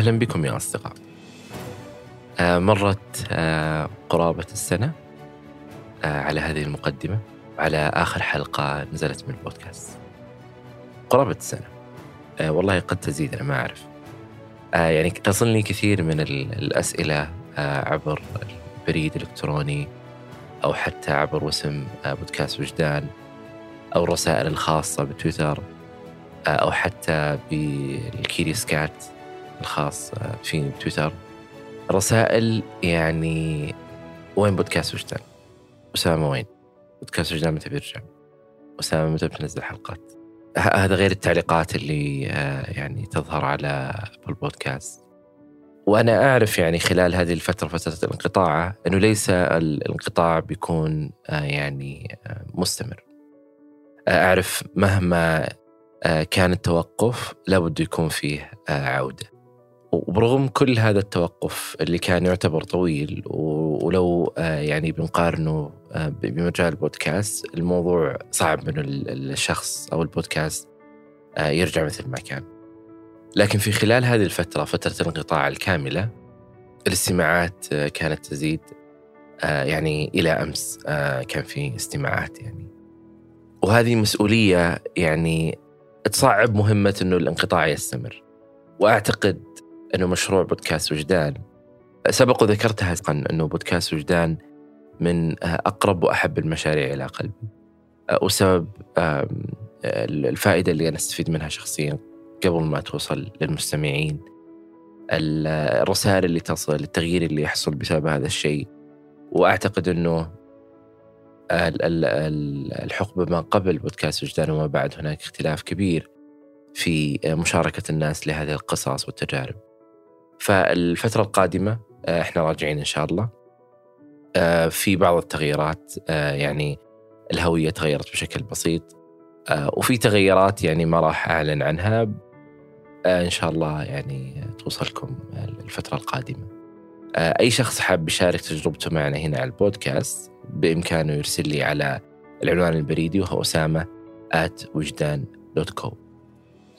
أهلا بكم يا أصدقاء. آه، مرت آه، قرابة السنة آه، على هذه المقدمة. على آخر حلقة نزلت من البودكاست. قرابة السنة. والله قد تزيد أنا ما أعرف. يعني تصلني كثير من الأسئلة عبر البريد الإلكتروني أو حتى عبر وسم بودكاست وجدان أو الرسائل الخاصة بتويتر أو حتى بالكيري سكات. الخاص في تويتر رسائل يعني وين بودكاست وجدان؟ أسامة وين؟ بودكاست وجدان متى بيرجع؟ أسامة متى بتنزل حلقات؟ هذا غير التعليقات اللي يعني تظهر على البودكاست وأنا أعرف يعني خلال هذه الفترة فترة الانقطاع أنه ليس الانقطاع بيكون يعني مستمر أعرف مهما كان التوقف لابد يكون فيه عودة وبرغم كل هذا التوقف اللي كان يعتبر طويل ولو يعني بنقارنه بمجال البودكاست الموضوع صعب إنه الشخص أو البودكاست يرجع مثل ما كان. لكن في خلال هذه الفترة فترة الانقطاع الكاملة الاستماعات كانت تزيد يعني إلى أمس كان في استماعات يعني وهذه مسؤولية يعني تصعب مهمة أنه الانقطاع يستمر وأعتقد أنه مشروع بودكاست وجدان. سبق وذكرتها أنه بودكاست وجدان من أقرب وأحب المشاريع إلى قلبي. وسبب الفائدة اللي أنا أستفيد منها شخصيا قبل ما توصل للمستمعين. الرسائل اللي تصل التغيير اللي يحصل بسبب هذا الشيء. وأعتقد أنه الحقبة ما قبل بودكاست وجدان وما بعد هناك اختلاف كبير في مشاركة الناس لهذه القصص والتجارب. فالفترة القادمة آه، إحنا راجعين إن شاء الله. آه، في بعض التغييرات آه، يعني الهوية تغيرت بشكل بسيط. وفي تغيرات يعني ما راح أعلن عنها. إن شاء الله يعني توصلكم الفترة القادمة. أي شخص حاب يشارك تجربته معنا هنا على البودكاست بإمكانه يرسل لي على العنوان البريدي وهو أسامة at وجدان دوت كو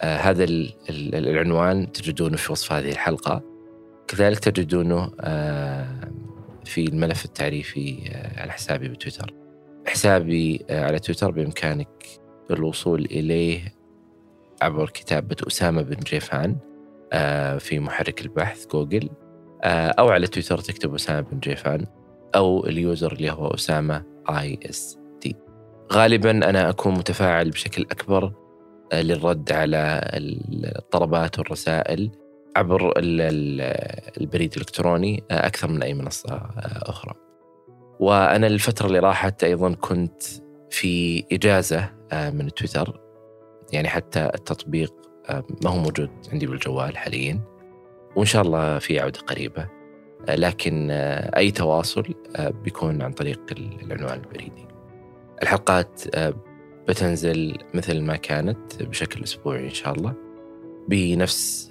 آه هذا العنوان تجدونه في وصف هذه الحلقة. كذلك تجدونه آه في الملف التعريفي آه على حسابي بتويتر. حسابي آه على تويتر بإمكانك الوصول إليه عبر كتابة أسامة بن جيفان في محرك البحث جوجل أو على تويتر تكتب أسامة بن جيفان أو ال user اللي هو أسامة EST غالبا أنا أكون متفاعل بشكل أكبر للرد على الطلبات والرسائل عبر البريد الإلكتروني آه، أكثر من أي منصة آه، أخرى. وأنا الفترة اللي راحت أيضا كنت في إجازة من تويتر. يعني حتى التطبيق ما هو موجود عندي بالجوال حاليا. وإن شاء الله في عودة قريبة. لكن أي تواصل بيكون عن طريق العنوان البريدي. الحلقات بتنزل مثل ما كانت بشكل أسبوعي إن شاء الله. بنفس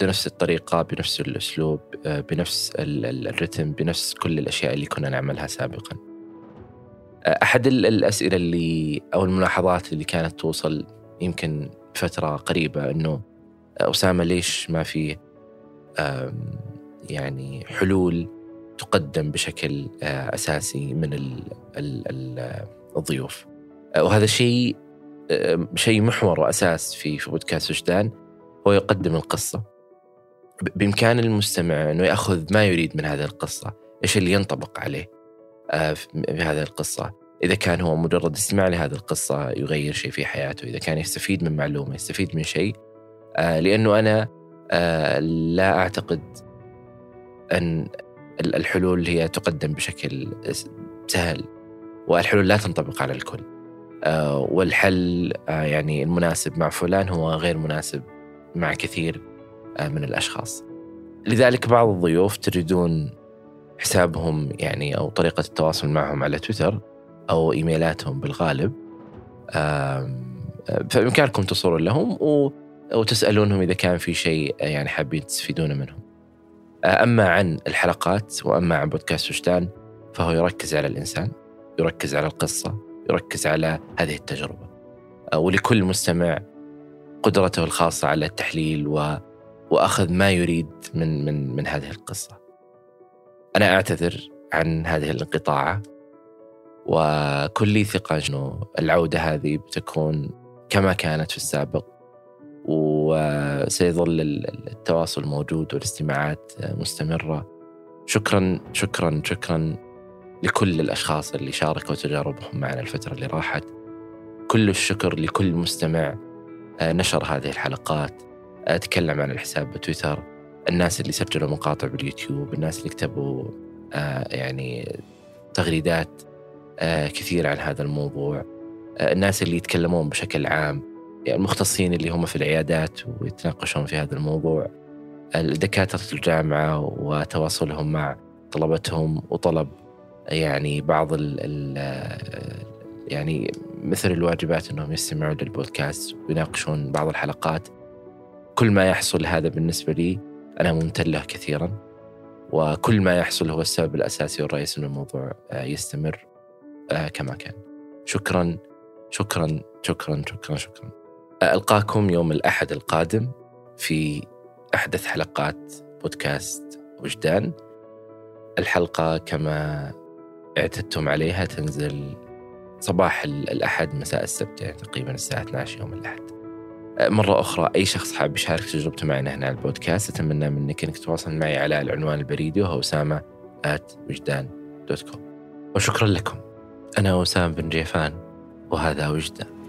بنفس الطريقة بنفس الأسلوب بنفس الرتم بنفس كل الأشياء اللي كنا نعملها سابقا. أحد الأسئلة اللي أو الملاحظات اللي كانت توصل يمكن فترة قريبة أنه أسامة ليش ما في يعني حلول تقدم بشكل آه، أساسي من الضيوف؟ آه، وهذا الشيء شيء محور وأساس في في بودكاست وجدان. هو يقدم القصة. بإمكان المستمع إنه يأخذ ما يريد من هذه القصة إيش اللي ينطبق عليه آه، في هذه القصة. إذا كان هو مجرد استماع لهذه القصة يغير شيء في حياته إذا كان يستفيد من معلومة يستفيد من شيء. لأنه أنا لا أعتقد أن الحلول هي تقدم بشكل سهل والحلول لا تنطبق على الكل. آه، والحل آه، يعني المناسب مع فلان هو غير مناسب مع كثير آه، من الأشخاص. لذلك بعض الضيوف تجدون حسابهم يعني أو طريقة التواصل معهم على تويتر أو إيميلاتهم بالغالب. فبإمكانكم تصلون لهم وتسألونهم إذا كان في شيء يعني حابين تستفيدون منهم أما عن الحلقات وأما عن بودكاست وجدان فهو يركز على الإنسان يركز على القصة يركز على هذه التجربة. ولكل مستمع قدرته الخاصة على التحليل وأخذ ما يريد من من من هذه القصة. أنا أعتذر عن هذه الانقطاعة وكلي ثقة أنه العودة هذه بتكون كما كانت في السابق وسيظل التواصل موجود والاستماعات مستمرة. شكرا شكرا شكرا لكل الأشخاص اللي شاركوا تجاربهم معنا الفترة اللي راحت. كل الشكر لكل مستمع نشر هذه الحلقات تكلم عن الحساب بتويتر الناس اللي سجلوا مقاطع باليوتيوب الناس اللي كتبوا آه، يعني تغريدات آه، كثيرة عن هذا الموضوع آه، الناس اللي يتكلمون بشكل عام يعني المختصين اللي هم في العيادات ويتناقشون في هذا الموضوع الدكاترة الجامعة وتواصلهم مع طلبتهم وطلب يعني بعض ال يعني مثل الواجبات إنهم يستمعون للبودكاست ويناقشون بعض الحلقات. كل ما يحصل هذا بالنسبة لي أنا ممتن له كثيرا. وكل ما يحصل هو السبب الأساسي والرئيسي أن الموضوع آه، يستمر آه، كما كان. شكرا شكرا شكرا شكرا شكرا. ألقاكم يوم الأحد القادم في أحدث حلقات بودكاست وجدان. الحلقة كما اعتدتم عليها تنزل صباح الأحد مساء السبت يعني تقريبا الساعة 12 يوم الأحد. مرة أخرى أي شخص حاب يشارك تجربته معنا هنا على البودكاست أتمنى منك أنك تتواصل معي على العنوان البريدي وهو أسامة وجدان dot com وشكرا لكم. أنا أسامة بن جيفان وهذا وجدان.